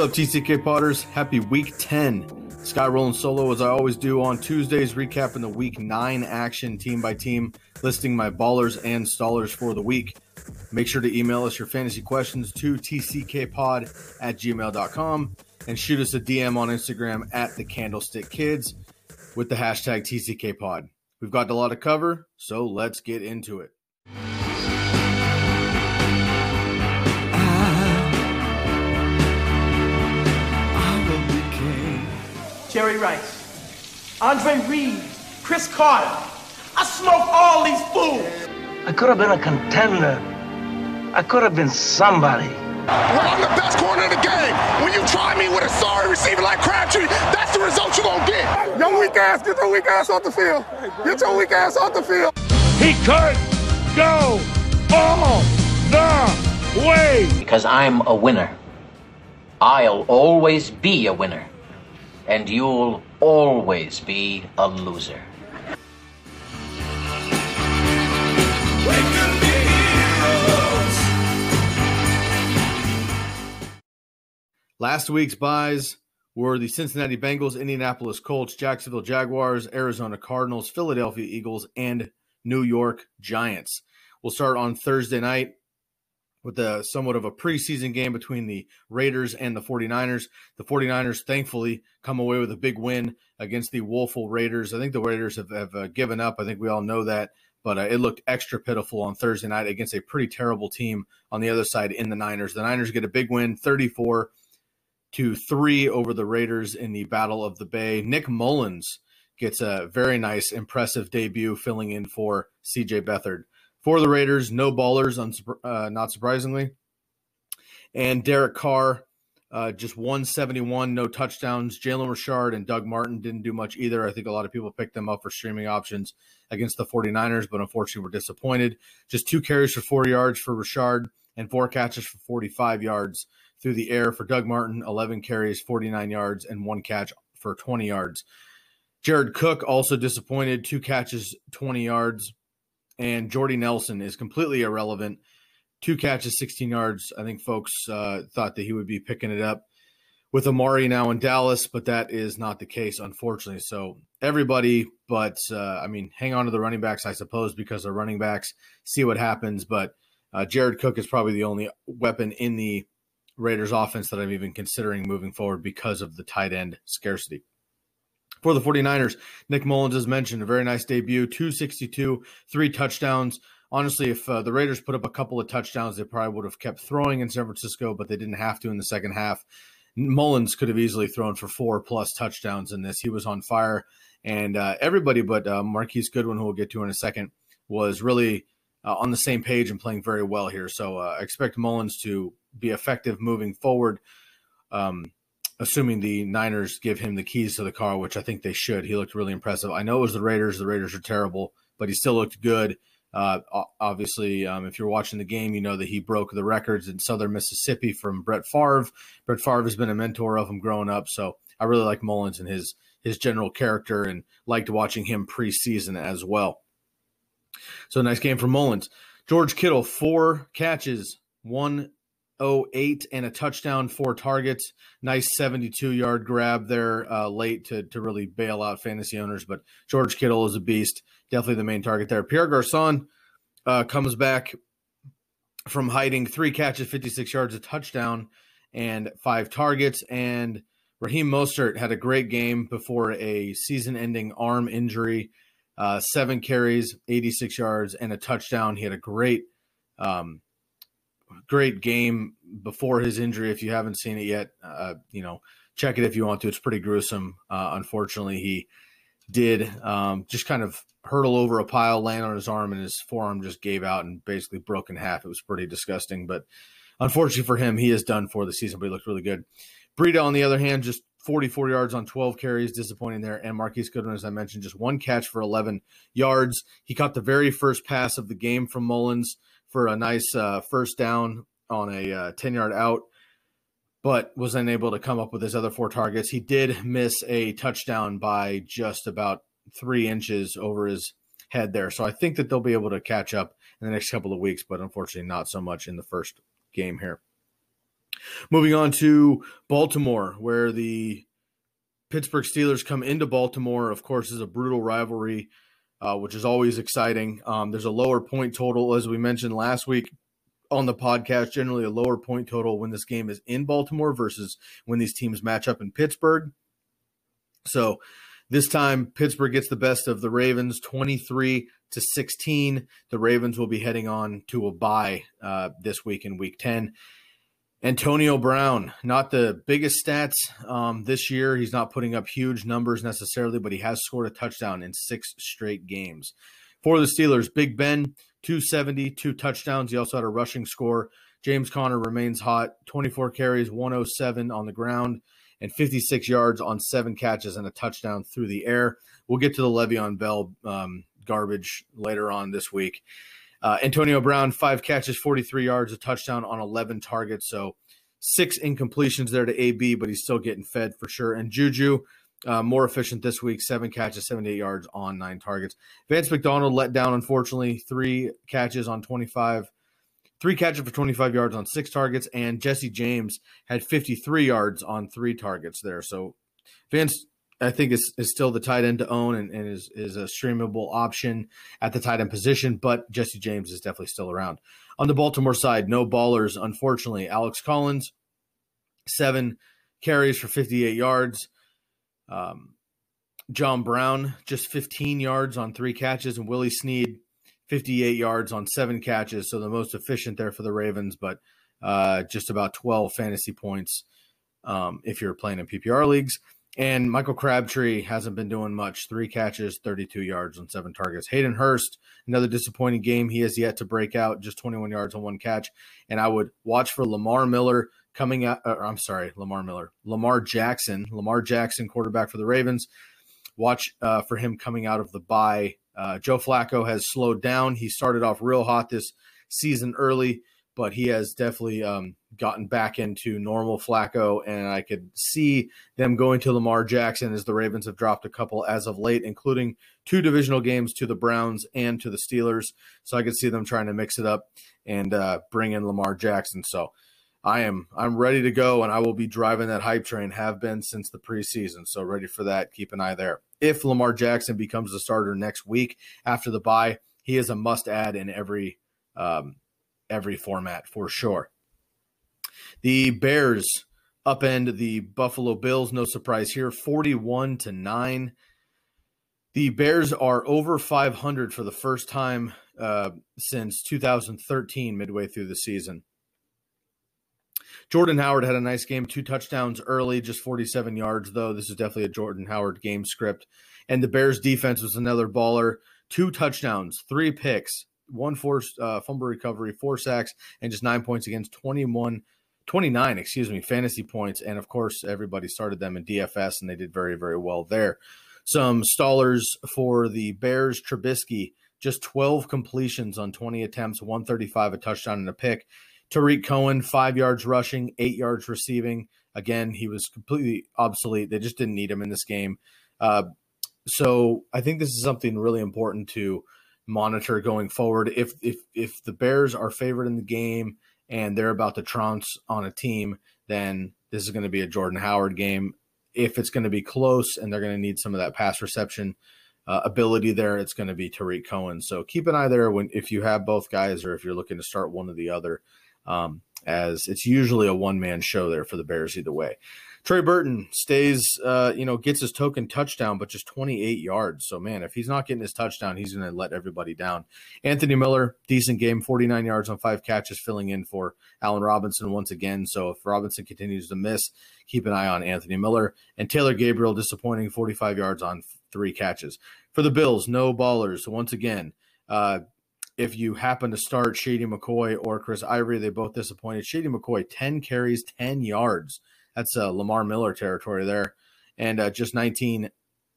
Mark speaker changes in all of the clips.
Speaker 1: Up, TCK Potters? Happy week 10. Sky rolling solo as I always do on Tuesdays, recapping the week 9 action team by team, listing my ballers and stallers for the week. Make sure to email us your fantasy questions to tckpod at gmail.com and shoot us a DM on Instagram at the Candlestick Kids with the hashtag TCKPod. We've got a lot to cover, so let's get into it.
Speaker 2: Jerry Rice, Andre Reed, Cris Carter. I smoked all these fools.
Speaker 3: I could have been a contender. I could have been somebody.
Speaker 4: Well, I'm the best corner in the game, when you try me with a sorry receiver like Crabtree, that's the result you're gonna get. Your weak ass, get your weak ass off the field. Get your weak ass off the field.
Speaker 5: He could go all the way.
Speaker 6: Because I'm a winner. I'll always be a winner. And you'll always be a loser.
Speaker 1: Last week's buys were the Cincinnati Bengals, Indianapolis Colts, Jacksonville Jaguars, Arizona Cardinals, Philadelphia Eagles, and New York Giants. We'll start on Thursday night with a somewhat of a preseason game between the Raiders and the 49ers. The 49ers thankfully come away with a big win against the woeful Raiders. I think the Raiders have, have uh, given up. I think we all know that, but uh, it looked extra pitiful on Thursday night against a pretty terrible team on the other side in the Niners. The Niners get a big win, 34 to 3 over the Raiders in the Battle of the Bay. Nick Mullens gets a very nice impressive debut filling in for CJ Beathard. For the Raiders, no ballers, uh, not surprisingly. And Derek Carr, uh, just 171, no touchdowns. Jalen Richard and Doug Martin didn't do much either. I think a lot of people picked them up for streaming options against the 49ers, but unfortunately were disappointed. Just two carries for four yards for Richard and four catches for 45 yards through the air for Doug Martin, 11 carries, 49 yards, and one catch for 20 yards. Jared Cook also disappointed, two catches, 20 yards and Jordy Nelson is completely irrelevant. Two catches, 16 yards. I think folks uh, thought that he would be picking it up with Amari now in Dallas, but that is not the case, unfortunately. So everybody, but uh, I mean, hang on to the running backs, I suppose, because they're running backs. See what happens. But uh, Jared Cook is probably the only weapon in the Raiders offense that I'm even considering moving forward because of the tight end scarcity. For the 49ers, Nick Mullens, as mentioned, a very nice debut 262, three touchdowns. Honestly, if uh, the Raiders put up a couple of touchdowns, they probably would have kept throwing in San Francisco, but they didn't have to in the second half. Mullens could have easily thrown for four plus touchdowns in this. He was on fire, and uh, everybody but uh, Marquise Goodwin, who we'll get to in a second, was really uh, on the same page and playing very well here. So uh, I expect Mullens to be effective moving forward. Um, assuming the Niners give him the keys to the car, which I think they should. He looked really impressive. I know it was the Raiders. The Raiders are terrible, but he still looked good. Uh, obviously, um, if you're watching the game, you know that he broke the records in Southern Mississippi from Brett Favre. Brett Favre has been a mentor of him growing up, so I really like Mullens and his his general character, and liked watching him preseason as well. So nice game for Mullens. George Kittle, four catches, one 08 and a touchdown, four targets. Nice 72 yard grab there uh, late to, to really bail out fantasy owners. But George Kittle is a beast. Definitely the main target there. Pierre Garcon uh, comes back from hiding three catches, 56 yards, a touchdown, and five targets. And Raheem Mostert had a great game before a season ending arm injury. Uh, seven carries, 86 yards, and a touchdown. He had a great um, great game before his injury. If you haven't seen it yet, uh, you know, check it if you want to. It's pretty gruesome. Uh, unfortunately, he did um, just kind of hurtle over a pile, land on his arm, and his forearm just gave out and basically broke in half. It was pretty disgusting. But unfortunately for him, he is done for the season, but he looked really good. Breida, on the other hand, just 44 yards on 12 carries, disappointing there. And Marquise Goodwin, as I mentioned, just one catch for 11 yards. He caught the very first pass of the game from Mullens for a nice uh, first down on a uh, 10 yard out, but was unable to come up with his other four targets. He did miss a touchdown by just about three inches over his head there. So I think that they'll be able to catch up in the next couple of weeks, but unfortunately not so much in the first game here. Moving on to Baltimore, where the Pittsburgh Steelers come into Baltimore, of course, is a brutal rivalry uh, which is always exciting. Um, there's a lower point total, as we mentioned last week on the podcast, generally a lower point total when this game is in Baltimore versus when these teams match up in Pittsburgh. So this time, Pittsburgh gets the best of the Ravens 23 to 16. The Ravens will be heading on to a bye uh, this week in week 10. Antonio Brown, not the biggest stats um, this year. He's not putting up huge numbers necessarily, but he has scored a touchdown in six straight games. For the Steelers, Big Ben, 270, two touchdowns. He also had a rushing score. James Conner remains hot, 24 carries, 107 on the ground, and 56 yards on seven catches and a touchdown through the air. We'll get to the Le'Veon Bell um, garbage later on this week. Uh, Antonio Brown, five catches, 43 yards, a touchdown on 11 targets. So six incompletions there to AB, but he's still getting fed for sure. And Juju, uh, more efficient this week, seven catches, 78 yards on nine targets. Vance McDonald let down, unfortunately, three catches on 25, three catches for 25 yards on six targets. And Jesse James had 53 yards on three targets there. So Vance I think is, is still the tight end to own and, and is, is a streamable option at the tight end position, but Jesse James is definitely still around. On the Baltimore side, no ballers, unfortunately. Alex Collins, seven carries for 58 yards. Um, John Brown, just 15 yards on three catches, and Willie Snead, 58 yards on seven catches. So the most efficient there for the Ravens, but uh, just about 12 fantasy points um, if you're playing in PPR leagues. And Michael Crabtree hasn't been doing much. Three catches, 32 yards on seven targets. Hayden Hurst, another disappointing game. He has yet to break out, just 21 yards on one catch. And I would watch for Lamar Miller coming out. Or, I'm sorry, Lamar Miller. Lamar Jackson. Lamar Jackson, quarterback for the Ravens. Watch uh, for him coming out of the bye. Uh, Joe Flacco has slowed down. He started off real hot this season early but he has definitely um, gotten back into normal Flacco, and I could see them going to Lamar Jackson as the Ravens have dropped a couple as of late, including two divisional games to the Browns and to the Steelers. So I could see them trying to mix it up and uh, bring in Lamar Jackson. So I am I'm ready to go, and I will be driving that hype train. Have been since the preseason, so ready for that. Keep an eye there. If Lamar Jackson becomes the starter next week after the bye, he is a must add in every um, every format for sure. The Bears upend the Buffalo Bills. No surprise here, 41 to 9. The Bears are over 500 for the first time uh, since 2013, midway through the season. Jordan Howard had a nice game, two touchdowns early, just 47 yards, though. This is definitely a Jordan Howard game script. And the Bears defense was another baller. Two touchdowns, three picks, one forced uh, fumble recovery, four sacks, and just nine points against 21, 29, excuse me, fantasy points. And of course, everybody started them in DFS, and they did very, very well there. Some stallers for the Bears, Trubisky, just 12 completions on 20 attempts, 135, a touchdown, and a pick. Tarik Cohen, five yards rushing, eight yards receiving. Again, he was completely obsolete. They just didn't need him in this game. Uh, so I think this is something really important to monitor going forward. If if if the Bears are favored in the game and they're about to trounce on a team, then this is going to be a Jordan Howard game. If it's going to be close and they're going to need some of that pass reception uh, ability there, it's going to be Tarik Cohen. So keep an eye there when if you have both guys or if you're looking to start one or the other. Um, as it's usually a one man show there for the Bears either way. Trey Burton stays, uh, you know, gets his token touchdown, but just 28 yards. So, man, if he's not getting his touchdown, he's going to let everybody down. Anthony Miller, decent game, 49 yards on five catches, filling in for Allen Robinson once again. So, if Robinson continues to miss, keep an eye on Anthony Miller. And Taylor Gabriel, disappointing, 45 yards on three catches. For the Bills, no ballers. Once again, uh, if you happen to start Shady McCoy or Chris Ivory, they both disappointed. Shady McCoy, 10 carries, 10 yards. That's uh, Lamar Miller territory there. And uh, just 19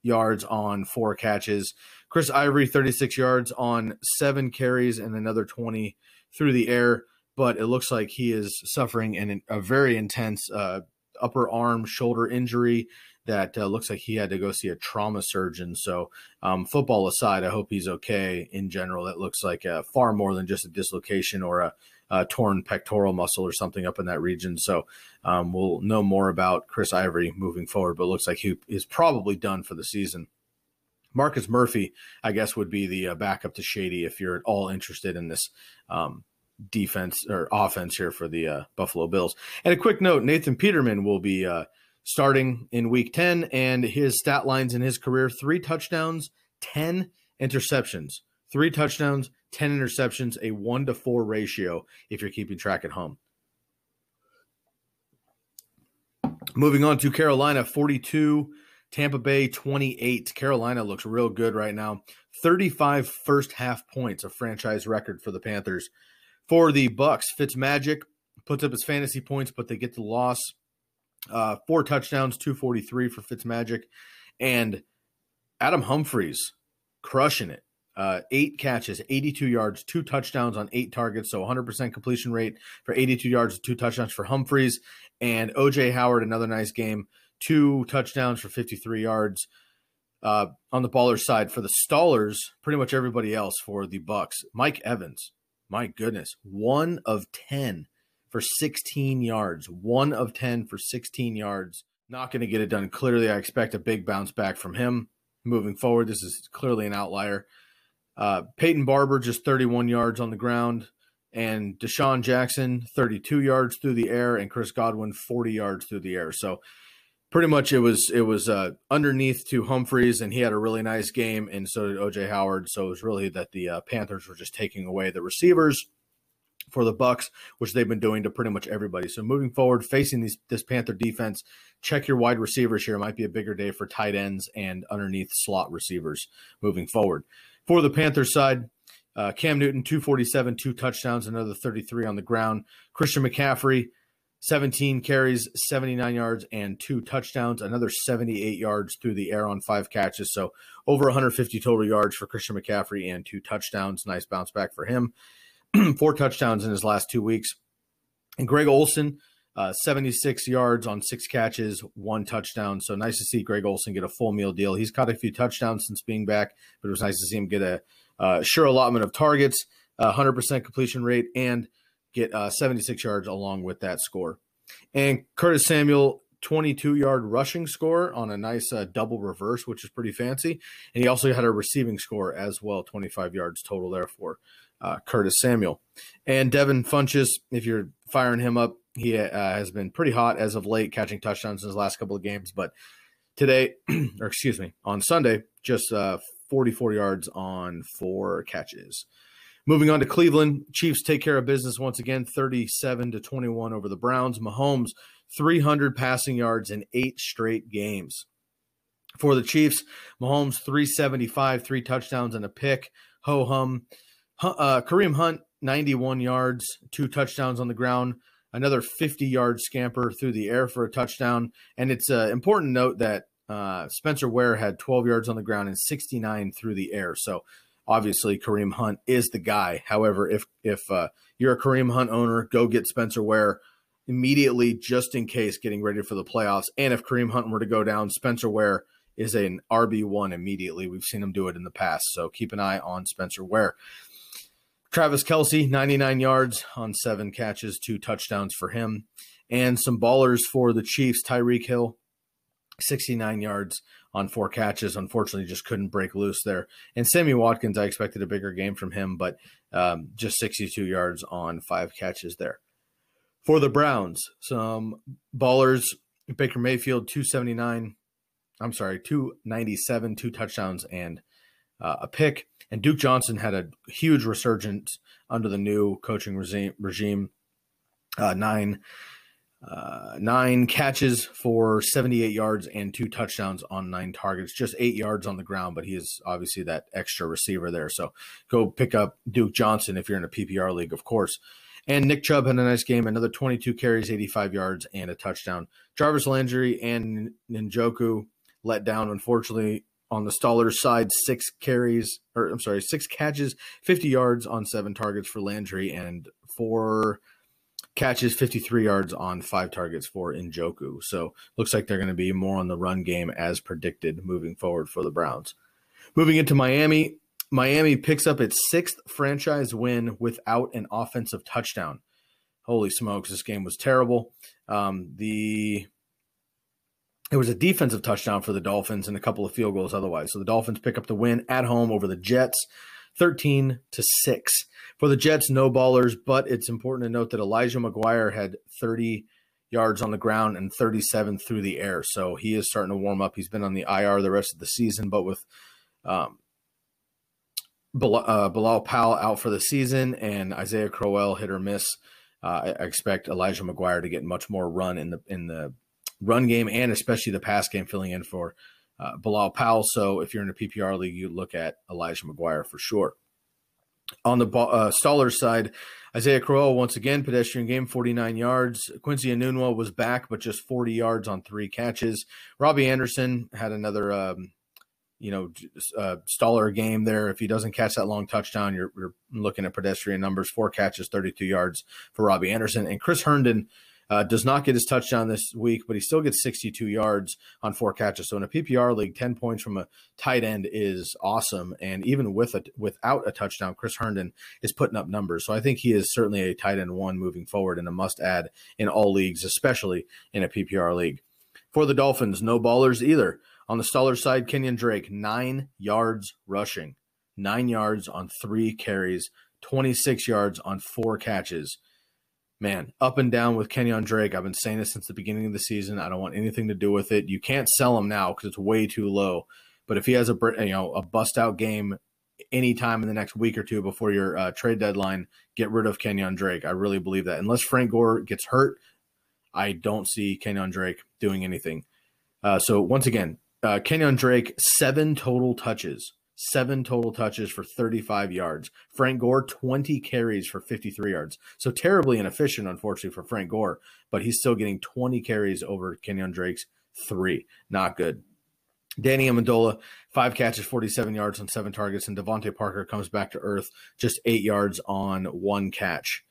Speaker 1: yards on four catches. Chris Ivory, 36 yards on seven carries and another 20 through the air. But it looks like he is suffering an, a very intense uh, upper arm shoulder injury that uh, looks like he had to go see a trauma surgeon. So, um, football aside, I hope he's okay in general. That looks like uh, far more than just a dislocation or a, a, torn pectoral muscle or something up in that region. So, um, we'll know more about Chris Ivory moving forward, but looks like he is probably done for the season. Marcus Murphy, I guess, would be the uh, backup to Shady if you're at all interested in this um, defense or offense here for the uh, Buffalo Bills. And a quick note Nathan Peterman will be uh, starting in week 10, and his stat lines in his career three touchdowns, 10 interceptions. Three touchdowns, 10 interceptions, a one to four ratio if you're keeping track at home. Moving on to Carolina, 42, Tampa Bay, 28. Carolina looks real good right now. 35 first half points, a franchise record for the Panthers. For the Bucks, Fitzmagic puts up his fantasy points, but they get the loss. Uh, four touchdowns, 243 for Fitzmagic. And Adam Humphries crushing it. Uh, eight catches, 82 yards, two touchdowns on eight targets. So 100% completion rate for 82 yards, two touchdowns for Humphries. And OJ Howard, another nice game, two touchdowns for 53 yards. Uh, on the baller side for the stallers, pretty much everybody else for the Bucks. Mike Evans, my goodness, one of 10 for 16 yards. One of 10 for 16 yards. Not going to get it done. Clearly, I expect a big bounce back from him moving forward. This is clearly an outlier. Uh, Peyton Barber, just 31 yards on the ground. And DeSean Jackson, 32 yards through the air. And Chris Godwin, 40 yards through the air. So, pretty much it was it was uh, underneath to Humphries, and he had a really nice game, and so did OJ Howard. So it was really that the uh, Panthers were just taking away the receivers for the Bucks, which they've been doing to pretty much everybody. So moving forward, facing these, this Panther defense, check your wide receivers here. It might be a bigger day for tight ends and underneath slot receivers moving forward. For the Panthers side, uh, Cam Newton, 247, two touchdowns, another 33 on the ground. Christian McCaffrey, 17 carries, 79 yards, and two touchdowns, another 78 yards through the air on five catches. So over 150 total yards for Christian McCaffrey and two touchdowns. Nice bounce back for him. four touchdowns in his last two weeks. And Greg Olsen, uh, 76 yards on six catches, one touchdown. So nice to see Greg Olsen get a full meal deal. He's caught a few touchdowns since being back, but it was nice to see him get a uh, sure allotment of targets, uh, 100% completion rate, and get uh, 76 yards along with that score. And Curtis Samuel, 22 yard rushing score on a nice uh, double reverse, which is pretty fancy. And he also had a receiving score as well, 25 yards total there for uh, Curtis Samuel. And Devin Funchess, if you're firing him up, He uh, has been pretty hot as of late, catching touchdowns in his last couple of games. But today, or excuse me, on Sunday, just uh, 44 yards on four catches. Moving on to Cleveland, Chiefs take care of business once again, 37 to 21 over the Browns. Mahomes, 300 passing yards in eight straight games. For the Chiefs, Mahomes, 375, three touchdowns and a pick. Ho hum. Uh, Kareem Hunt, 91 yards, two touchdowns on the ground, another 50 yard scamper through the air for a touchdown. And it's uh, important note that uh, Spencer Ware had 12 yards on the ground and 69 through the air. So obviously Kareem Hunt is the guy. However, if if uh, you're a Kareem Hunt owner, go get Spencer Ware immediately just in case getting ready for the playoffs. And if Kareem Hunt were to go down, Spencer Ware is an RB1 immediately. We've seen him do it in the past. So keep an eye on Spencer Ware. Travis Kelce, 99 yards on seven catches, two touchdowns for him. And some ballers for the Chiefs. Tyreek Hill, 69 yards on four catches. Unfortunately, just couldn't break loose there. And Sammy Watkins, I expected a bigger game from him, but um, just 62 yards on five catches there. For the Browns, some ballers Baker Mayfield, 279. I'm sorry, 297, two touchdowns and uh, a pick. And Duke Johnson had a huge resurgence under the new coaching regime. uh, nine uh, nine catches for 78 yards and two touchdowns on nine targets, just eight yards on the ground, but he is obviously that extra receiver there. So go pick up Duke Johnson if you're in a PPR league, of course. And Nick Chubb had a nice game, another 22 carries, 85 yards, and a touchdown. Jarvis Landry and Njoku let down, unfortunately, on the Stallers side, six carries, or I'm sorry, six catches, 50 yards on seven targets for Landry, and four catches 53 yards on five targets for Njoku. So looks like they're going to be more on the run game as predicted moving forward for the Browns. Moving into Miami, Miami picks up its sixth franchise win without an offensive touchdown. Holy smokes, this game was terrible. Um, the it was a defensive touchdown for the Dolphins and a couple of field goals otherwise. So the Dolphins pick up the win at home over the Jets. 13 to 6. For the Jets, no ballers, but it's important to note that Elijah McGuire had 30 yards on the ground and 37 through the air. So he is starting to warm up. He's been on the IR the rest of the season, but with um, uh, Bilal Powell out for the season and Isaiah Crowell hit or miss, uh, I expect Elijah McGuire to get much more run in the in the run game and especially the pass game, filling in for uh, Bilal Powell. So if you're in a PPR league, you look at Elijah McGuire for sure. On the uh, Stallers side, Isaiah Crowell once again pedestrian game, 49 yards. Quincy Enunwa was back, but just 40 yards on three catches. Robbie Anderson had another, um, you know, uh, Staller game there. If he doesn't catch that long touchdown, you're, you're looking at pedestrian numbers: four catches, 32 yards for Robbie Anderson, and Chris Herndon uh, does not get his touchdown this week, but he still gets 62 yards on four catches. So in a PPR league, 10 points from a tight end is awesome. And even with a, without a touchdown, Chris Herndon is putting up numbers. So I think he is certainly a tight end one moving forward and a must add in all leagues, especially in a PPR league. For the Dolphins, no ballers either. On the Staller side, Kenyon Drake, nine yards rushing, nine yards on three carries, 26 yards on four catches man, up and down with Kenyon Drake. I've been saying this since the beginning of the season. I don't want anything to do with it. You can't sell him now because it's way too low. But if he has a you know a bust out game anytime in the next week or two before your uh, trade deadline, get rid of Kenyon Drake. I really believe that. Unless Frank Gore gets hurt, I don't see Kenyon Drake doing anything. Uh, so once again, uh, Kenyon Drake seven total touches seven total touches for 35 yards. Frank Gore, 20 carries for 53 yards. So terribly inefficient, unfortunately, for Frank Gore, but he's still getting 20 carries over Kenyon Drake's three. Not good. Danny Amendola, five catches, 47 yards on seven targets, and DeVante Parker comes back to earth, just eight yards on one catch.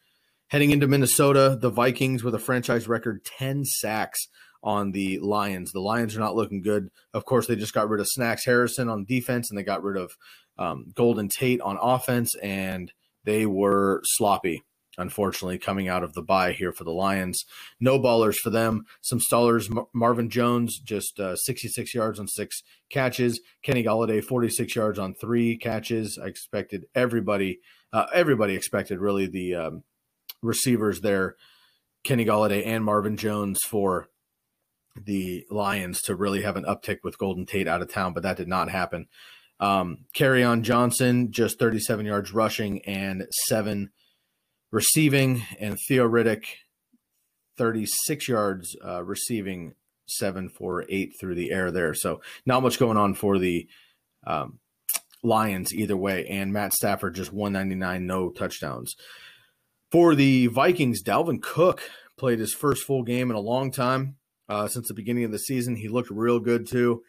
Speaker 1: Heading into Minnesota, the Vikings with a franchise record 10 sacks on the Lions. The Lions are not looking good. Of course, they just got rid of Snacks Harrison on defense, and they got rid of um, Golden Tate on offense, and they were sloppy. Unfortunately, coming out of the bye here for the Lions, no ballers for them. Some stallers: Mar- Marvin Jones, just uh, 66 yards on six catches. Kenny Golladay, 46 yards on three catches. I expected everybody, uh, everybody expected really the um, receivers there Kenny Golladay and Marvin Jones for the Lions to really have an uptick with Golden Tate out of town, but that did not happen. Um, Kerryon Johnson, just 37 yards rushing and seven receiving, and Theo Riddick, 36 yards uh, receiving, seven for eight through the air there. So not much going on for the um, Lions either way. And Matt Stafford just 199, no touchdowns. For the Vikings, Dalvin Cook played his first full game in a long time uh, since the beginning of the season. He looked real good too.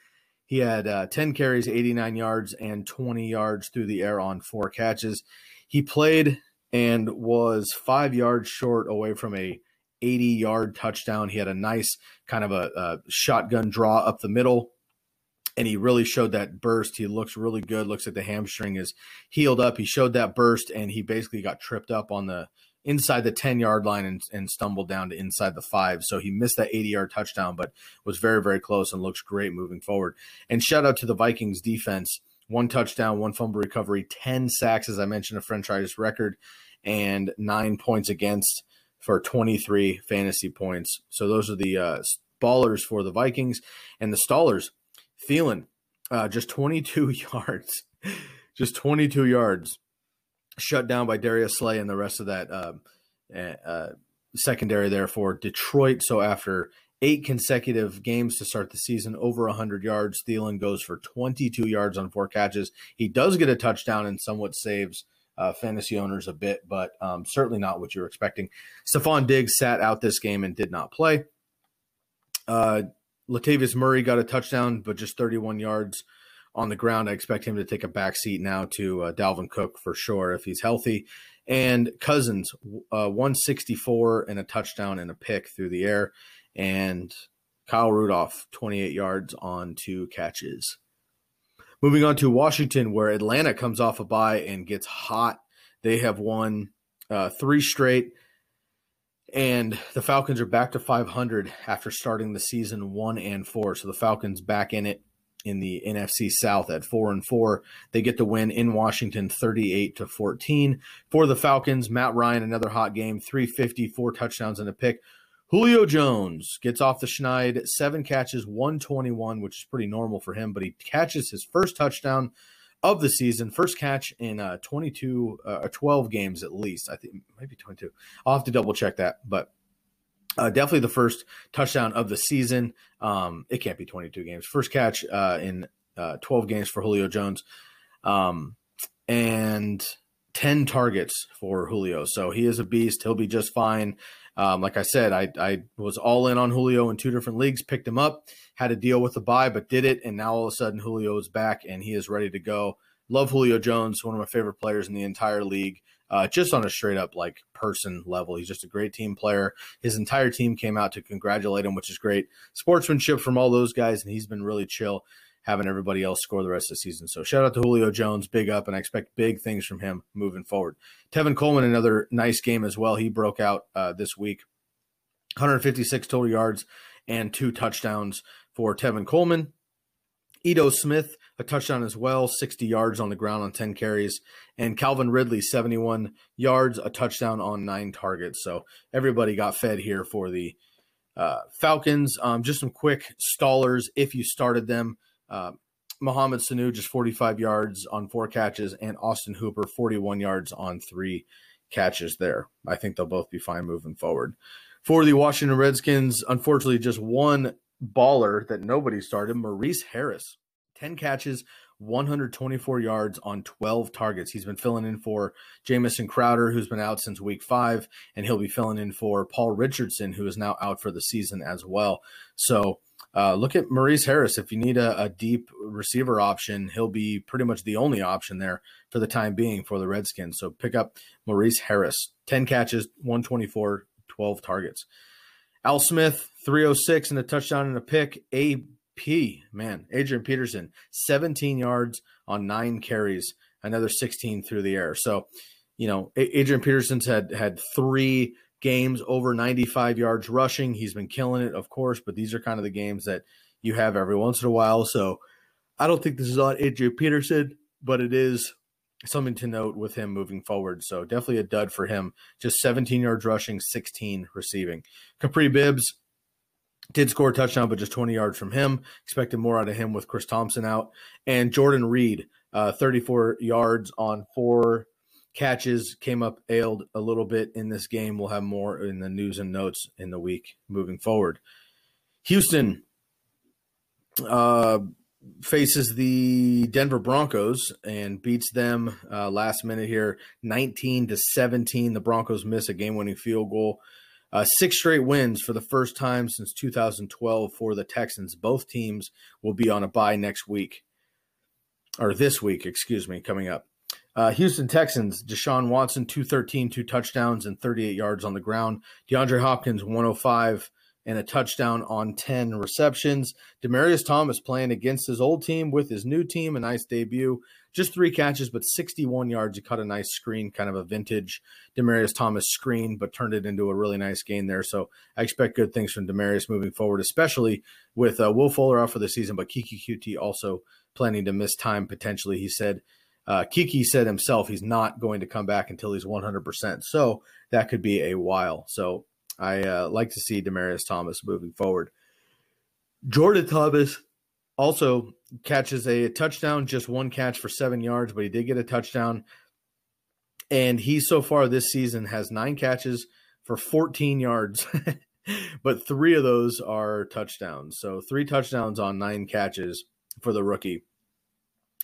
Speaker 1: He had uh, 10 carries, 89 yards, and 20 yards through the air on four catches. He played and was five yards short away from a 80 yard touchdown. He had a nice kind of a, a, shotgun draw up the middle, and he really showed that burst. He looks really good. Looks like the hamstring is healed up. He showed that burst, and he basically got tripped up on the inside the 10 yard line and, and stumbled down to inside the five. So he missed that 80 yard touchdown, but was very, very close and looks great moving forward. And shout out to the Vikings defense. One touchdown, one fumble recovery, 10 sacks, as I mentioned, a franchise record, and nine points against for 23 fantasy points. So those are the uh, ballers for the Vikings and the stallers. Thielen, uh, just 22 yards, just 22 yards shut down by Darius Slay and the rest of that uh, uh, secondary there for Detroit. So after eight consecutive games to start the season, over 100 yards, Thielen goes for 22 yards on four catches. He does get a touchdown and somewhat saves uh, fantasy owners a bit, but um, certainly not what you're expecting. Stefon Diggs sat out this game and did not play. Uh, Latavius Murray got a touchdown, but just 31 yards on the ground. I expect him to take a back seat now to uh, Dalvin Cook for sure if he's healthy. And Cousins, uh, 164 and a touchdown and a pick through the air. And Kyle Rudolph, 28 yards on two catches. Moving on to Washington, where Atlanta comes off a bye and gets hot. They have won uh, three straight. And the Falcons are back to 500 after starting the season one and four. So the Falcons back in it in the NFC South at 4 and 4. They get the win in Washington 38 to 14. For the Falcons, Matt Ryan another hot game, 350, four touchdowns and a pick. Julio Jones gets off the schneid, seven catches, 121, which is pretty normal for him, but he catches his first touchdown of the season, first catch in uh, 22 uh, 12 games at least. I think maybe 22. I'll have to double check that, but uh, definitely the first touchdown of the season. Um, it can't be 22 games. First catch uh, in uh, 12 games for Julio Jones, um, and 10 targets for Julio. So he is a beast. He'll be just fine. Um, like I said, I, I was all in on Julio in two different leagues, picked him up, had to deal with the buy, but did it. And now all of a sudden, Julio is back and he is ready to go. Love Julio Jones, one of my favorite players in the entire league uh, just on a straight up like person level. He's just a great team player. His entire team came out to congratulate him, which is great sportsmanship from all those guys, and he's been really chill having everybody else score the rest of the season. So shout out to Julio Jones, big up, and I expect big things from him moving forward. Tevin Coleman, another nice game as well. He broke out uh, this week, 156 total yards and two touchdowns for Tevin Coleman. Ito Smith, a touchdown as well, 60 yards on the ground on 10 carries. And Calvin Ridley, 71 yards, a touchdown on nine targets. So everybody got fed here for the uh, Falcons. Um, just some quick stallers if you started them. Uh, Mohamed Sanu, just 45 yards on four catches, and Austin Hooper, 41 yards on three catches there. I think they'll both be fine moving forward. For the Washington Redskins, unfortunately, just one baller that nobody started, Maurice Harris. 10 catches, 124 yards on 12 targets. He's been filling in for Jamison Crowder, who's been out since week five, and he'll be filling in for Paul Richardson, who is now out for the season as well. So uh, look at Maurice Harris. If you need a, a, deep receiver option, he'll be pretty much the only option there for the time being for the Redskins. So pick up Maurice Harris. 10 catches, 124, 12 targets. Al Smith, 306 and a touchdown and a pick. AP, man, Adrian Peterson, 17 yards on nine carries, another 16 through the air. So, you know, Adrian Peterson's had had three games over 95 yards rushing. He's been killing it, of course, but these are kind of the games that you have every once in a while. So I don't think this is on Adrian Peterson, but it is something to note with him moving forward. So definitely a dud for him. Just 17 yards rushing, 16 receiving. Kapri Bibbs did score a touchdown, but just 20 yards from him. Expected more out of him with Chris Thompson out. And Jordan Reed, uh, 34 yards on four catches, came up ailed a little bit in this game. We'll have more in the news and notes in the week moving forward. Houston uh, faces the Denver Broncos and beats them uh, last minute here, 19 to 17. The Broncos miss a game-winning field goal. Uh, six straight wins for the first time since 2012 for the Texans. Both teams will be on a bye next week, or this week, excuse me, coming up. Uh, Houston Texans, Deshaun Watson, 213, two touchdowns, and 38 yards on the ground. DeAndre Hopkins, 105 and a touchdown on 10 receptions. Demaryius Thomas playing against his old team with his new team, a nice debut. Just three catches, but 61 yards. He caught a nice screen, kind of a vintage Demaryius Thomas screen, but turned it into a really nice gain there. So I expect good things from Demaryius moving forward, especially with uh, Will Fuller out for the season, but Keke Coutee also planning to miss time potentially. He said, uh, Keke said himself he's not going to come back until he's 100%. So that could be a while. So I uh, like to see Demaryius Thomas moving forward. Jordan Thomas also catches a touchdown, just one catch for seven yards, but he did get a touchdown. And he so far this season has nine catches for 14 yards, but three of those are touchdowns. So three touchdowns on nine catches for the rookie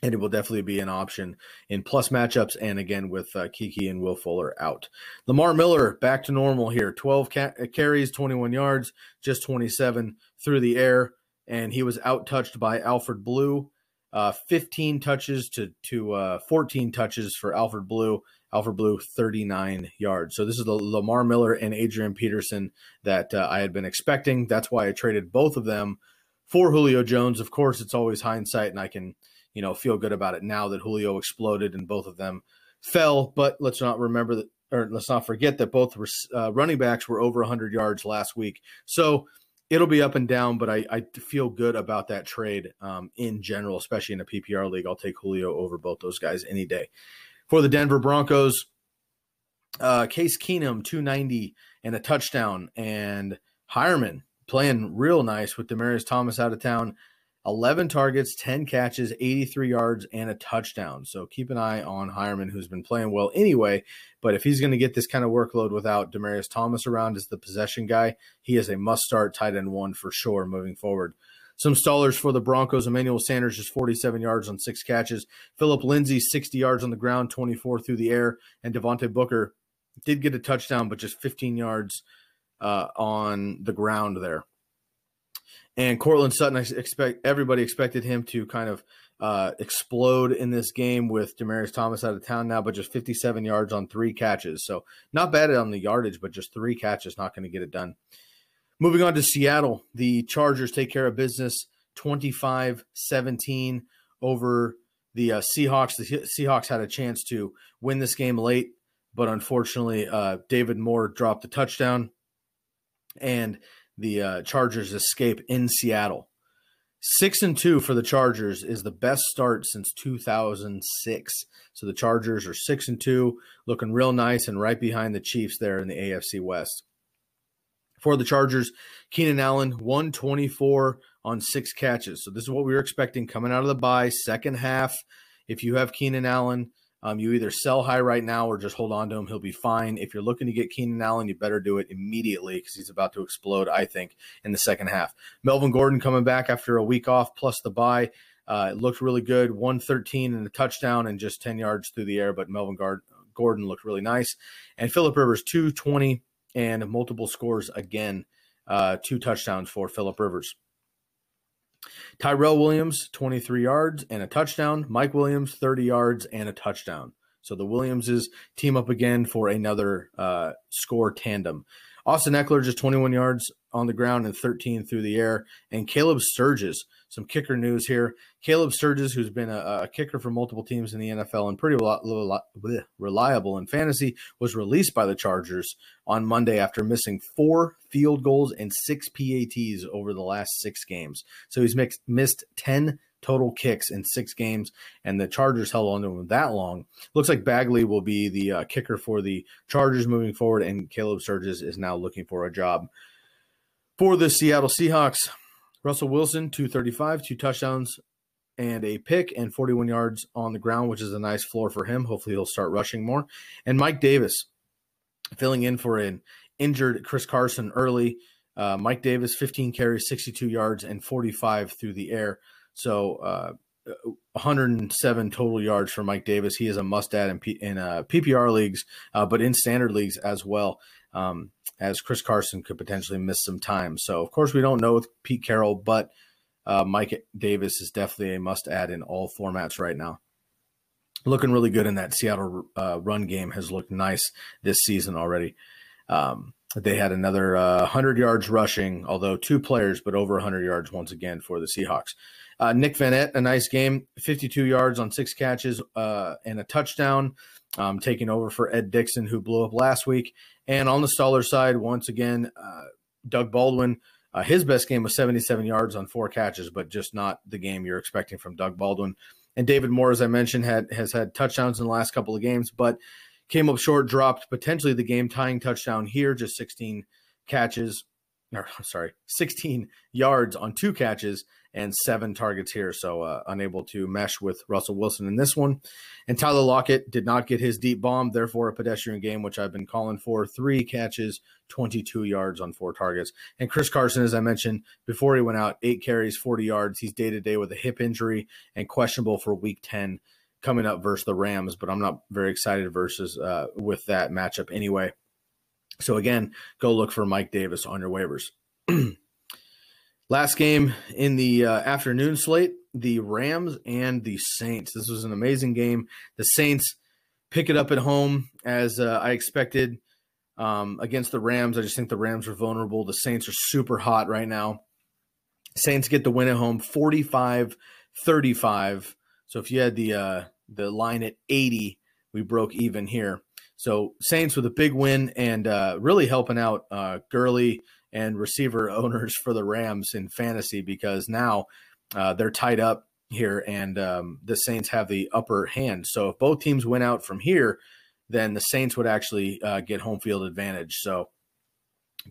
Speaker 1: and it will definitely be an option in plus matchups and again with uh, Keke and Will Fuller out. Lamar Miller back to normal here 12 ca- carries, 21 yards, just 27 through the air, and he was out touched by Alfred Blue. Uh, 15 touches to to uh, 14 touches for Alfred Blue. Alfred Blue 39 yards. So this is the Lamar Miller and Adrian Peterson that uh, I had been expecting. That's why I traded both of them for Julio Jones. Of course, it's always hindsight, and I can you know, feel good about it now that Julio exploded and both of them fell. But let's not remember that, or let's not forget that both uh, running backs were over 100 yards last week. So it'll be up and down, but I, I feel good about that trade um, in general, especially in a PPR league. I'll take Julio over both those guys any day. For the Denver Broncos, uh, Case Keenum, 290 and a touchdown, and Heuerman playing real nice with Demaryius Thomas out of town. 11 targets, 10 catches, 83 yards, and a touchdown. So keep an eye on Heuerman, who's been playing well anyway. But if he's going to get this kind of workload without Demaryius Thomas around as the possession guy, he is a must start tight end one for sure moving forward. Some stallers for the Broncos. Emmanuel Sanders just 47 yards on six catches. Philip Lindsay, 60 yards on the ground, 24 through the air. And Devontae Booker did get a touchdown, but just 15 yards uh, on the ground there. And Courtland Sutton, I expect everybody expected him to kind of uh, explode in this game with Demaryius Thomas out of town now, but just 57 yards on three catches. So not bad on the yardage, but just three catches, not going to get it done. Moving on to Seattle, the Chargers take care of business 25 17 over the uh, Seahawks. The Seahawks had a chance to win this game late, but unfortunately, uh, David Moore dropped the touchdown. And the uh, Chargers escape in Seattle. Six and two for the Chargers is the best start since 2006. So the Chargers are six and two, looking real nice and right behind the Chiefs there in the AFC West. For the Chargers, Keenan Allen 124 on six catches. So this is what we were expecting coming out of the bye. Second half, if you have Keenan Allen, um, you either sell high right now or just hold on to him. He'll be fine. If you're looking to get Keenan Allen, you better do it immediately because he's about to explode, I think, in the second half. Melvin Gordon coming back after a week off plus the bye. Uh, it looked really good. 113 and a touchdown and just 10 yards through the air, but Melvin Gordon looked really nice. And Philip Rivers, 220 and multiple scores again. Uh, two touchdowns for Philip Rivers. Tyrell Williams, 23 yards and a touchdown. Mike Williams, 30 yards and a touchdown. So the Williamses team up again for another uh, score tandem. Austin Ekeler, just 21 yards on the ground and 13 through the air. And Caleb Sturgis, some kicker news here. Caleb Sturgis, who's been a, a kicker for multiple teams in the NFL and pretty reliable in fantasy, was released by the Chargers on Monday after missing four field goals and six PATs over the last six games. So he's mixed, missed 10 total kicks in six games, and the Chargers held on to him that long. Looks like Badgley will be the uh, kicker for the Chargers moving forward, and Caleb Sturgis is now looking for a job. For the Seattle Seahawks, Russell Wilson, 235, two touchdowns and a pick and 41 yards on the ground, which is a nice floor for him. Hopefully, he'll start rushing more. And Mike Davis filling in for an injured Chris Carson early. Uh, Mike Davis, 15 carries, 62 yards, and 45 through the air. So, uh, 107 total yards for Mike Davis. He is a must add in, P- in uh, PPR leagues, uh, but in standard leagues as well, um, as Chris Carson could potentially miss some time. So, of course, we don't know with Pete Carroll, but uh, Mike Davis is definitely a must add in all formats right now. Looking really good in that Seattle uh, run game has looked nice this season already. Um, they had another uh, 100 yards rushing, although two players, but over 100 yards once again for the Seahawks. Uh, Nick Vannett, a nice game, 52 yards on six catches uh, and a touchdown, um, taking over for Ed Dickson, who blew up last week. And on the staller side, once again, uh, Doug Baldwin, uh, his best game was 77 yards on four catches, but just not the game you're expecting from Doug Baldwin. And David Moore, as I mentioned, had has had touchdowns in the last couple of games, but came up short, dropped potentially the game tying touchdown here, just 16 catches, or sorry, 16 yards on two catches and seven targets here. So uh, unable to mesh with Russell Wilson in this one. And Tyler Lockett did not get his deep bomb, therefore a pedestrian game, which I've been calling for. Three catches, 22 yards on four targets. And Chris Carson, as I mentioned before he went out, eight carries, 40 yards. He's day to day with a hip injury and questionable for week 10 coming up versus the Rams, but I'm not very excited versus uh, with that matchup anyway. So again, go look for Mike Davis on your waivers. Last game in the uh, afternoon slate, the Rams and the Saints. This was an amazing game. The Saints pick it up at home as uh, I expected um, against the Rams. I just think the Rams are vulnerable. The Saints are super hot right now. Saints get the win at home 45 35. So if you had the uh, the line at 80, we broke even here. So Saints with a big win and uh, really helping out uh, Gurley and receiver owners for the Rams in fantasy because now uh, they're tied up here and um, the Saints have the upper hand. So if both teams went out from here, then the Saints would actually uh, get home field advantage. So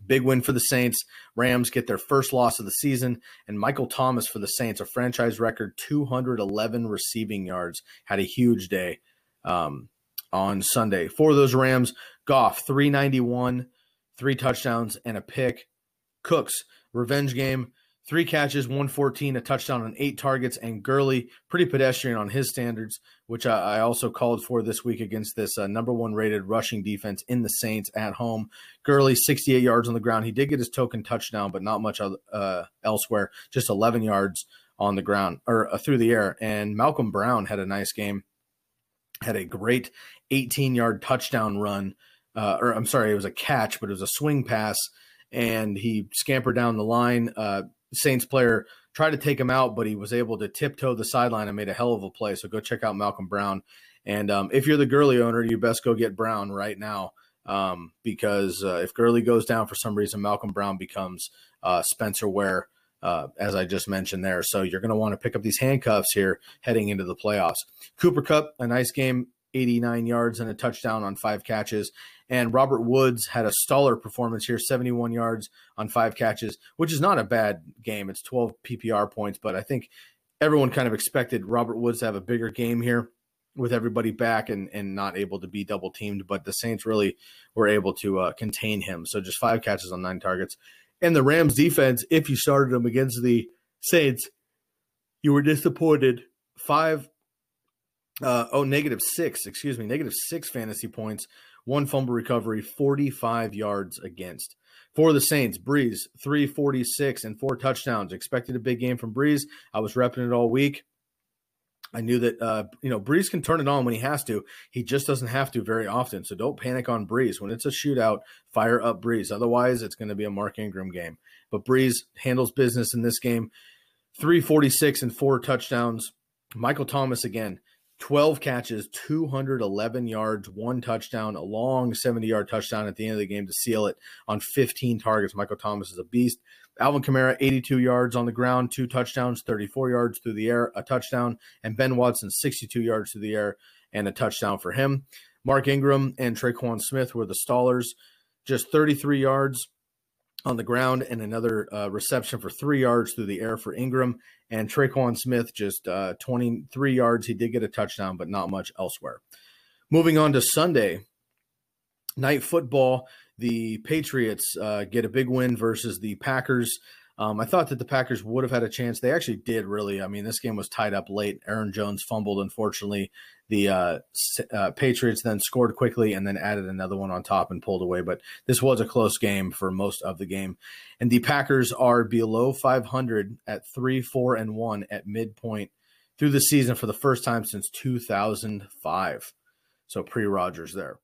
Speaker 1: big win for the Saints. Rams get their first loss of the season, and Michael Thomas for the Saints, a franchise record 211 receiving yards, had a huge day um, on Sunday. For those Rams, Goff 391 three touchdowns and a pick. Cooks, revenge game, three catches, 114, a touchdown on eight targets, and Gurley, pretty pedestrian on his standards, which I, I also called for this week against this uh, number one rated rushing defense in the Saints at home. Gurley, 68 yards on the ground. He did get his token touchdown, but not much uh, elsewhere, just 11 yards on the ground or uh, through the air. And Malcolm Brown had a nice game, had a great 18 yard touchdown run uh, or I'm sorry, it was a catch, but it was a swing pass, and he scampered down the line. Uh, Saints player tried to take him out, but he was able to tiptoe the sideline and made a hell of a play. So go check out Malcolm Brown. And um, if you're the Gurley owner, you best go get Brown right now um, because uh, if Gurley goes down for some reason, Malcolm Brown becomes uh, Spencer Ware. Uh, as I just mentioned there. So you're going to want to pick up these handcuffs here heading into the playoffs. Cooper Kupp, a nice game, 89 yards and a touchdown on five catches. And Robert Woods had a staller performance here, 71 yards on five catches, which is not a bad game. It's 12 PPR points, but I think everyone kind of expected Robert Woods to have a bigger game here with everybody back and, and not able to be double teamed. But the Saints really were able to uh, contain him. So just five catches on nine targets. And the Rams defense, if you started them against the Saints, you were disappointed. Five uh, oh, negative six, excuse me, negative six fantasy points, one fumble recovery, 45 yards against. For the Saints, Brees, 346 and four touchdowns. Expected a big game from Brees. I was repping it all week. I knew that uh, you know Brees can turn it on when he has to. He just doesn't have to very often. So don't panic on Brees When it's a shootout, fire up Brees. Otherwise, it's going to be a Mark Ingram game. But Brees handles business in this game. 346 and four touchdowns. Michael Thomas again. 12 catches, 211 yards, one touchdown, a long 70 yard touchdown at the end of the game to seal it on 15 targets. Michael Thomas is a beast. Alvin Kamara, 82 yards on the ground, two touchdowns, 34 yards through the air, a touchdown, and Ben Watson, 62 yards through the air and a touchdown for him. Mark Ingram and Tre'Quan Smith were the stallers, just 33 yards on the ground and another uh, reception for three yards through the air for Ingram. And Tre'Quan Smith just uh, 23 yards. He did get a touchdown, but not much elsewhere. Moving on to Sunday night football, the Patriots uh, get a big win versus the Packers. Um, I thought that the Packers would have had a chance. They actually did, really. I mean, this game was tied up late. Aaron Jones fumbled, unfortunately. The uh, uh, Patriots then scored quickly and then added another one on top and pulled away. But this was a close game for most of the game. And the Packers are below 500 at 3 4 and 1 at midpoint through the season for the first time since 2005. So pre Rodgers there.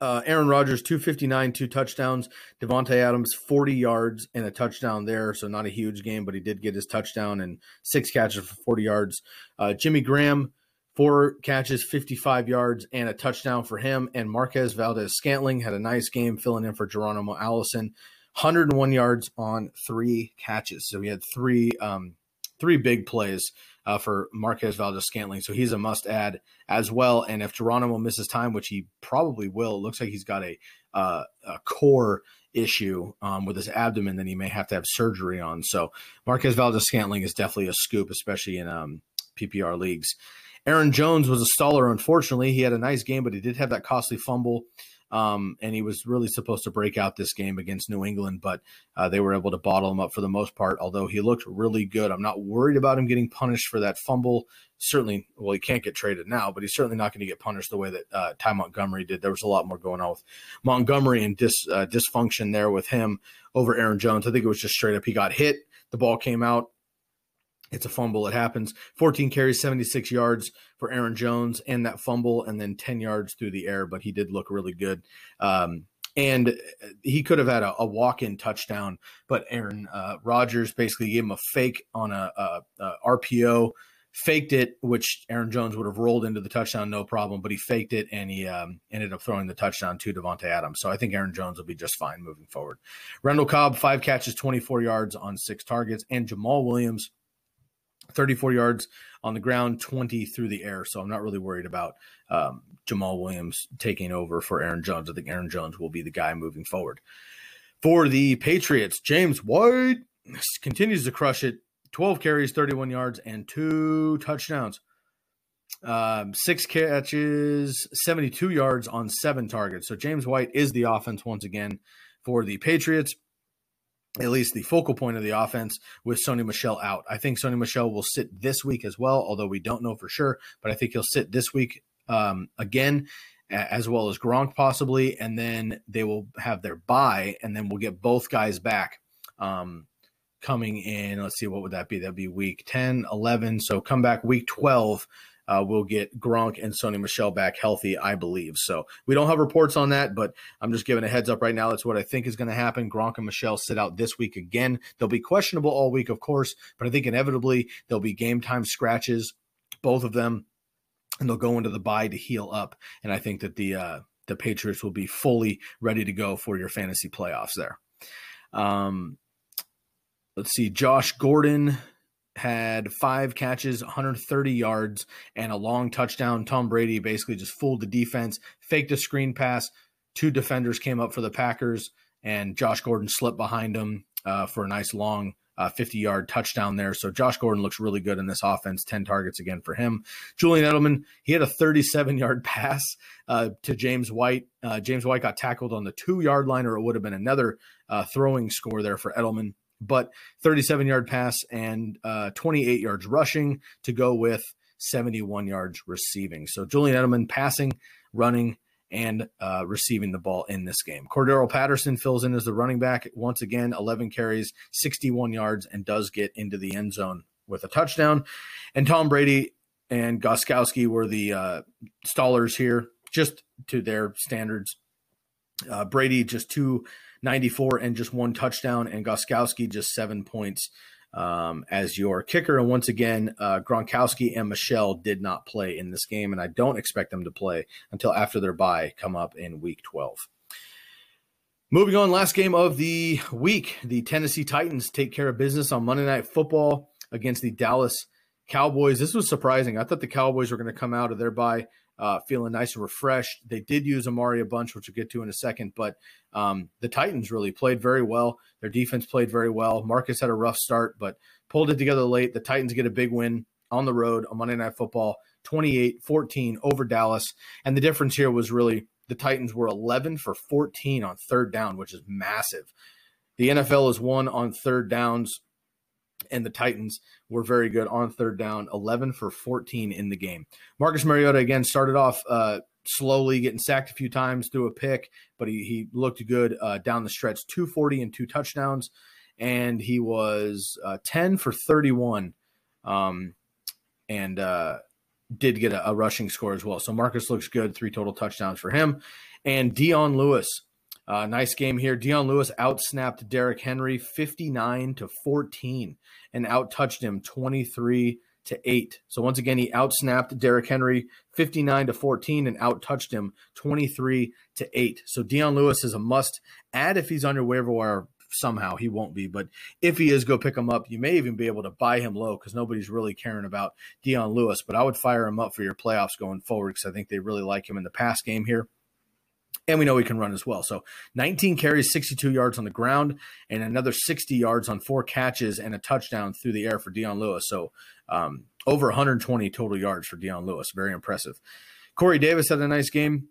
Speaker 1: Uh, Aaron Rodgers, 259, two touchdowns. Davante Adams, 40 yards and a touchdown there. So not a huge game, but he did get his touchdown and six catches for 40 yards. Uh, Jimmy Graham, four catches, 55 yards, and a touchdown for him. And Marquez Valdes-Scantling had a nice game filling in for Geronimo Allison. 101 yards on three catches. So he had three um, three big plays uh, for Marquez Valdes-Scantling. So he's a must add as well. And if Geronimo misses time, which he probably will, it looks like he's got a, uh, a core issue um, with his abdomen that he may have to have surgery on. So Marquez Valdes-Scantling is definitely a scoop, especially in um, PPR leagues. Aaron Jones was a staller, unfortunately. He had a nice game, but he did have that costly fumble. Um, and he was really supposed to break out this game against New England, but uh, they were able to bottle him up for the most part. Although he looked really good, I'm not worried about him getting punished for that fumble. Certainly, well, he can't get traded now, but he's certainly not going to get punished the way that uh, Ty Montgomery did. There was a lot more going on with Montgomery and dis, uh, dysfunction there with him over Aaron Jones. I think it was just straight up he got hit, the ball came out, it's a fumble. It happens. 14 carries, 76 yards for Aaron Jones, and that fumble, and then 10 yards through the air. But he did look really good. Um, and he could have had a, a walk-in touchdown, but Aaron uh, Rodgers basically gave him a fake on a, a, a, RPO, faked it, which Aaron Jones would have rolled into the touchdown no problem, but he faked it and he um, ended up throwing the touchdown to Davante Adams. So I think Aaron Jones will be just fine moving forward. Randall Cobb, five catches, 24 yards on six targets, and Jamaal Williams – 34 yards on the ground, 20 through the air. So I'm not really worried about um, Jamaal Williams taking over for Aaron Jones. I think Aaron Jones will be the guy moving forward. For the Patriots, James White continues to crush it 12 carries, 31 yards, and two touchdowns. Um, six catches, 72 yards on seven targets. So James White is the offense once again for the Patriots at least the focal point of the offense with Sony Michel out. I think Sony Michel will sit this week as well, although we don't know for sure. But I think he'll sit this week um, again, as well as Gronk possibly, and then they will have their bye, and then we'll get both guys back. Um, coming in, let's see, what would that be? That'd be week 10, 11. So come back week 12 uh, we'll get Gronk and Sony Michel back healthy, I believe. So we don't have reports on that, but I'm just giving a heads up right now. That's what I think is going to happen. Gronk and Michel sit out this week again. They'll be questionable all week, of course, but I think inevitably there'll be game time scratches, both of them, and they'll go into the bye to heal up. And I think that the uh, the Patriots will be fully ready to go for your fantasy playoffs there. Um, let's see, Josh Gordon had five catches, 130 yards, and a long touchdown. Tom Brady basically just fooled the defense, faked a screen pass. Two defenders came up for the Packers, and Josh Gordon slipped behind him uh, for a nice long 50 uh, yard touchdown there. So Josh Gordon looks really good in this offense. 10 targets again for him. Julian Edelman, he had a 37 yard pass uh, to James White. Uh, James White got tackled on the two yard line, or it would have been another uh, throwing score there for Edelman but 37 yard pass and uh, 28 yards rushing to go with 71 yards receiving. So Julian Edelman passing, running, and uh, receiving the ball in this game. Cordarrelle Patterson fills in as the running back once again, 11 carries, 61 yards, and does get into the end zone with a touchdown. And Tom Brady and Gostkowski were the uh, stallers here, just to their standards. Uh, Brady just two 94 and just one touchdown, and Gostkowski just seven points um, as your kicker. And once again, uh, Gronkowski and Michel did not play in this game, and I don't expect them to play until after their bye come up in week 12. Moving on, last game of the week. The Tennessee Titans take care of business on Monday Night Football against the Dallas Cowboys. This was surprising. I thought the Cowboys were going to come out of their bye uh, feeling nice and refreshed. They did use Amari a bunch, which we'll get to in a second, but um, the Titans really played very well. Their defense played very well. Marcus had a rough start, but pulled it together late. The Titans get a big win on the road on Monday Night Football, 28 14 over Dallas. And the difference here was really the Titans were 11 for 14 on third down, which is massive. The NFL is won on third downs, and the Titans were very good on third down, 11 for 14 in the game. Marcus Mariota again started off uh, slowly, getting sacked a few times, threw a pick, but he, he looked good uh, down the stretch, 240 and two touchdowns, and he was uh, 10 for 31. Um, and uh, did get a, a, rushing score as well. So Marcus looks good, three total touchdowns for him. And Dion Lewis, uh, nice game here. Dion Lewis outsnapped Derrick Henry 59 to 14 and out touched him 23 to 8. So once again, he outsnapped Derrick Henry 59 to 14 and out touched him 23 to 8. So Dion Lewis is a must add if he's on your waiver wire somehow. He won't be, but if he is, go pick him up. You may even be able to buy him low because nobody's really caring about Dion Lewis. But I would fire him up for your playoffs going forward because I think they really like him in the pass game here. And we know he can run as well. So 19 carries, 62 yards on the ground, and another 60 yards on four catches and a touchdown through the air for Dion Lewis. So um, over 120 total yards for Dion Lewis. Very impressive. Corey Davis had a nice game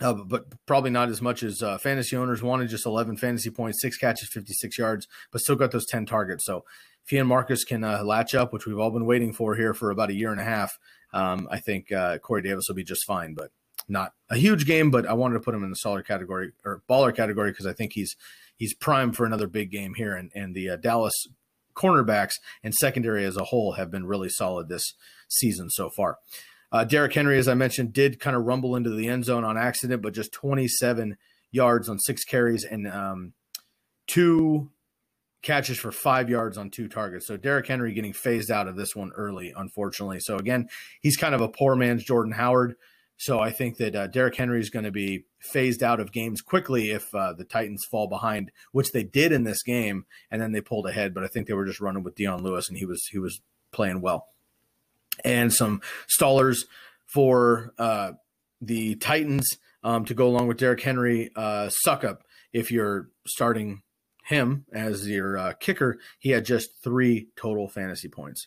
Speaker 1: uh, but probably not as much as uh, fantasy owners wanted. Just 11 fantasy points, six catches, 56 yards, but still got those 10 targets. So if he and Marcus can uh, latch up, which we've all been waiting for here for about a year and a half, um, I think uh, Corey Davis will be just fine. But not a huge game, but I wanted to put him in the solid category or baller category because I think he's he's primed for another big game here. And and the uh, Dallas cornerbacks and secondary as a whole have been really solid this season so far. Uh, Derrick Henry, as I mentioned, did kind of rumble into the end zone on accident, but just 27 yards on six carries and um, two catches for five yards on two targets. So Derrick Henry getting phased out of this one early, unfortunately. So again, he's kind of a poor man's Jordan Howard. So I think that uh, Derrick Henry is going to be phased out of games quickly if uh, the Titans fall behind, which they did in this game, and then they pulled ahead. But I think they were just running with Dion Lewis, and he was he was playing well and some stallers for uh, the Titans um, to go along with Derrick Henry. Uh, up if you're starting him as your uh, kicker. He had just three total fantasy points.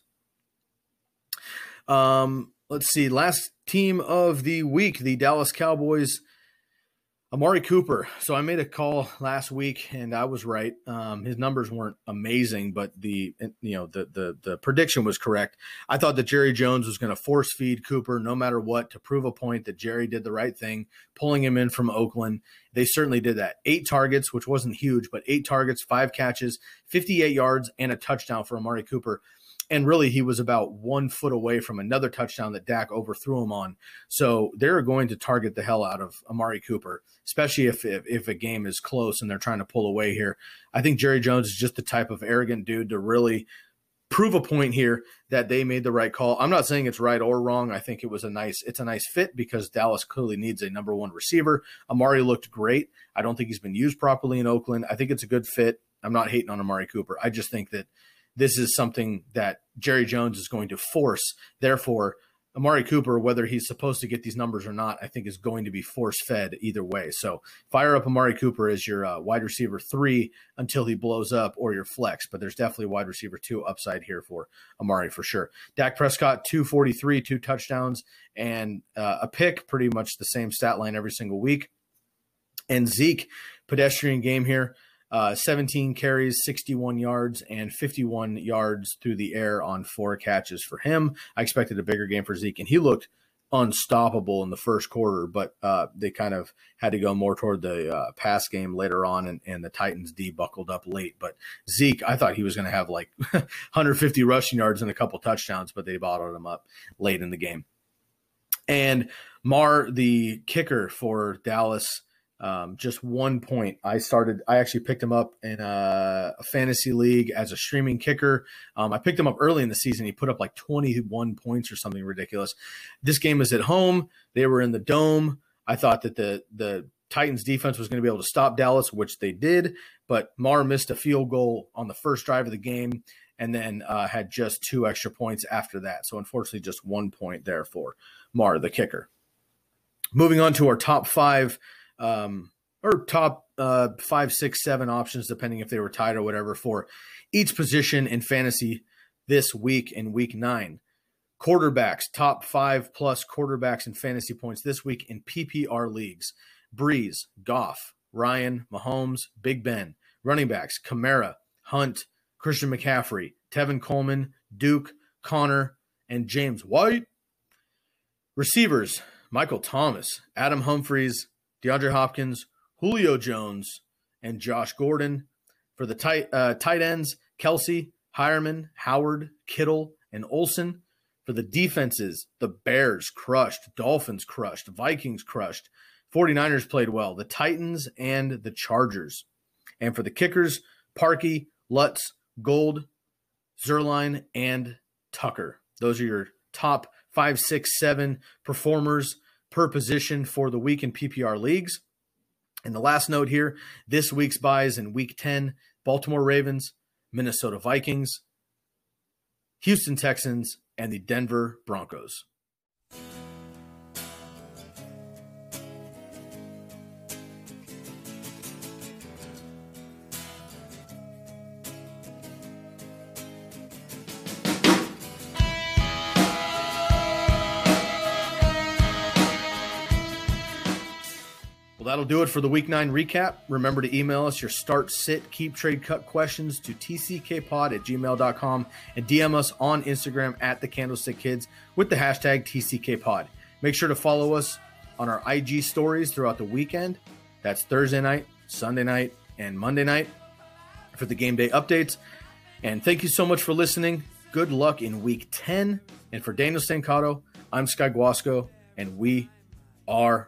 Speaker 1: Um, let's see. Last team of the week, the Dallas Cowboys Amari Cooper. So I made a call last week, and I was right. Um, his numbers weren't amazing, but the you know the the the prediction was correct. I thought that Jerry Jones was going to force feed Cooper no matter what to prove a point that Jerry did the right thing, pulling him in from Oakland. They certainly did that. Eight targets, which wasn't huge, but eight targets, five catches, 58 yards, and a touchdown for Amari Cooper and really he was about one foot away from another touchdown that Dak overthrew him on. So they're going to target the hell out of Amari Cooper, especially if, if, if a game is close and they're trying to pull away here. I think Jerry Jones is just the type of arrogant dude to really prove a point here that they made the right call. I'm not saying it's right or wrong. I think it was a nice it's a nice fit because Dallas clearly needs a number 1 receiver. Amari looked great. I don't think he's been used properly in Oakland. I think it's a good fit. I'm not hating on Amari Cooper. I just think that this is something that Jerry Jones is going to force. Therefore, Amari Cooper, whether he's supposed to get these numbers or not, I think is going to be force fed either way. So fire up Amari Cooper as your uh, wide receiver three until he blows up or your flex. But there's definitely wide receiver two upside here for Amari for sure. Dak Prescott, 243, two touchdowns, and uh, a pick, pretty much the same stat line every single week. And Zeke, pedestrian game here. Uh, 17 carries, 61 yards, and 51 yards through the air on four catches for him. I expected a bigger game for Zeke, and he looked unstoppable in the first quarter, but uh, they kind of had to go more toward the uh, pass game later on, and, and, the Titans D buckled up late. But Zeke, I thought he was going to have like 150 rushing yards and a couple touchdowns, but they bottled him up late in the game. And Maher, the kicker for Dallas, um, just one point. I started. I actually picked him up in a, a fantasy league as a streaming kicker. Um, I picked him up early in the season. He put up like 21 points or something ridiculous. This game is at home. They were in the dome. I thought that the the Titans defense was going to be able to stop Dallas, which they did, but Maher missed a field goal on the first drive of the game and then uh, had just two extra points after that. So unfortunately, just one point there for Maher, the kicker. Moving on to our top five, um, or top uh, five, six, seven options, depending if they were tied or whatever, for each position in fantasy this week in week nine. Quarterbacks, top five plus quarterbacks in fantasy points this week in PPR leagues. Brees, Goff, Ryan, Mahomes, Big Ben. Running backs, Kamara, Hunt, Christian McCaffrey, Tevin Coleman, Duke, Conner, and James White. Receivers, Michael Thomas, Adam Humphries, DeAndre Hopkins, Julio Jones, and Josh Gordon. For the tight, uh, tight ends, Kelce, Heuerman, Howard, Kittle, and Olsen. For the defenses, the Bears crushed, Dolphins crushed, Vikings crushed, 49ers played well, the Titans and the Chargers. And for the kickers, Parkey, Lutz, Gould, Zuerlein, and Tucker. Those are your top five, six, seven performers per position for the week in PPR leagues. And the last note here this week's byes in week 10 Baltimore Ravens, Minnesota Vikings, Houston Texans, and the Denver Broncos. That'll do it for the week nine recap. Remember to email us your start, sit, keep, trade, cut questions to tckpod at gmail.com and DM us on Instagram at the Candlestick Kids with the hashtag TCKPod. Make sure to follow us on our IG stories throughout the weekend. That's Thursday night, Sunday night, and Monday night for the game day updates. And thank you so much for listening. Good luck in week 10. And for Daniel Stancato, I'm Sky Guasco, and we are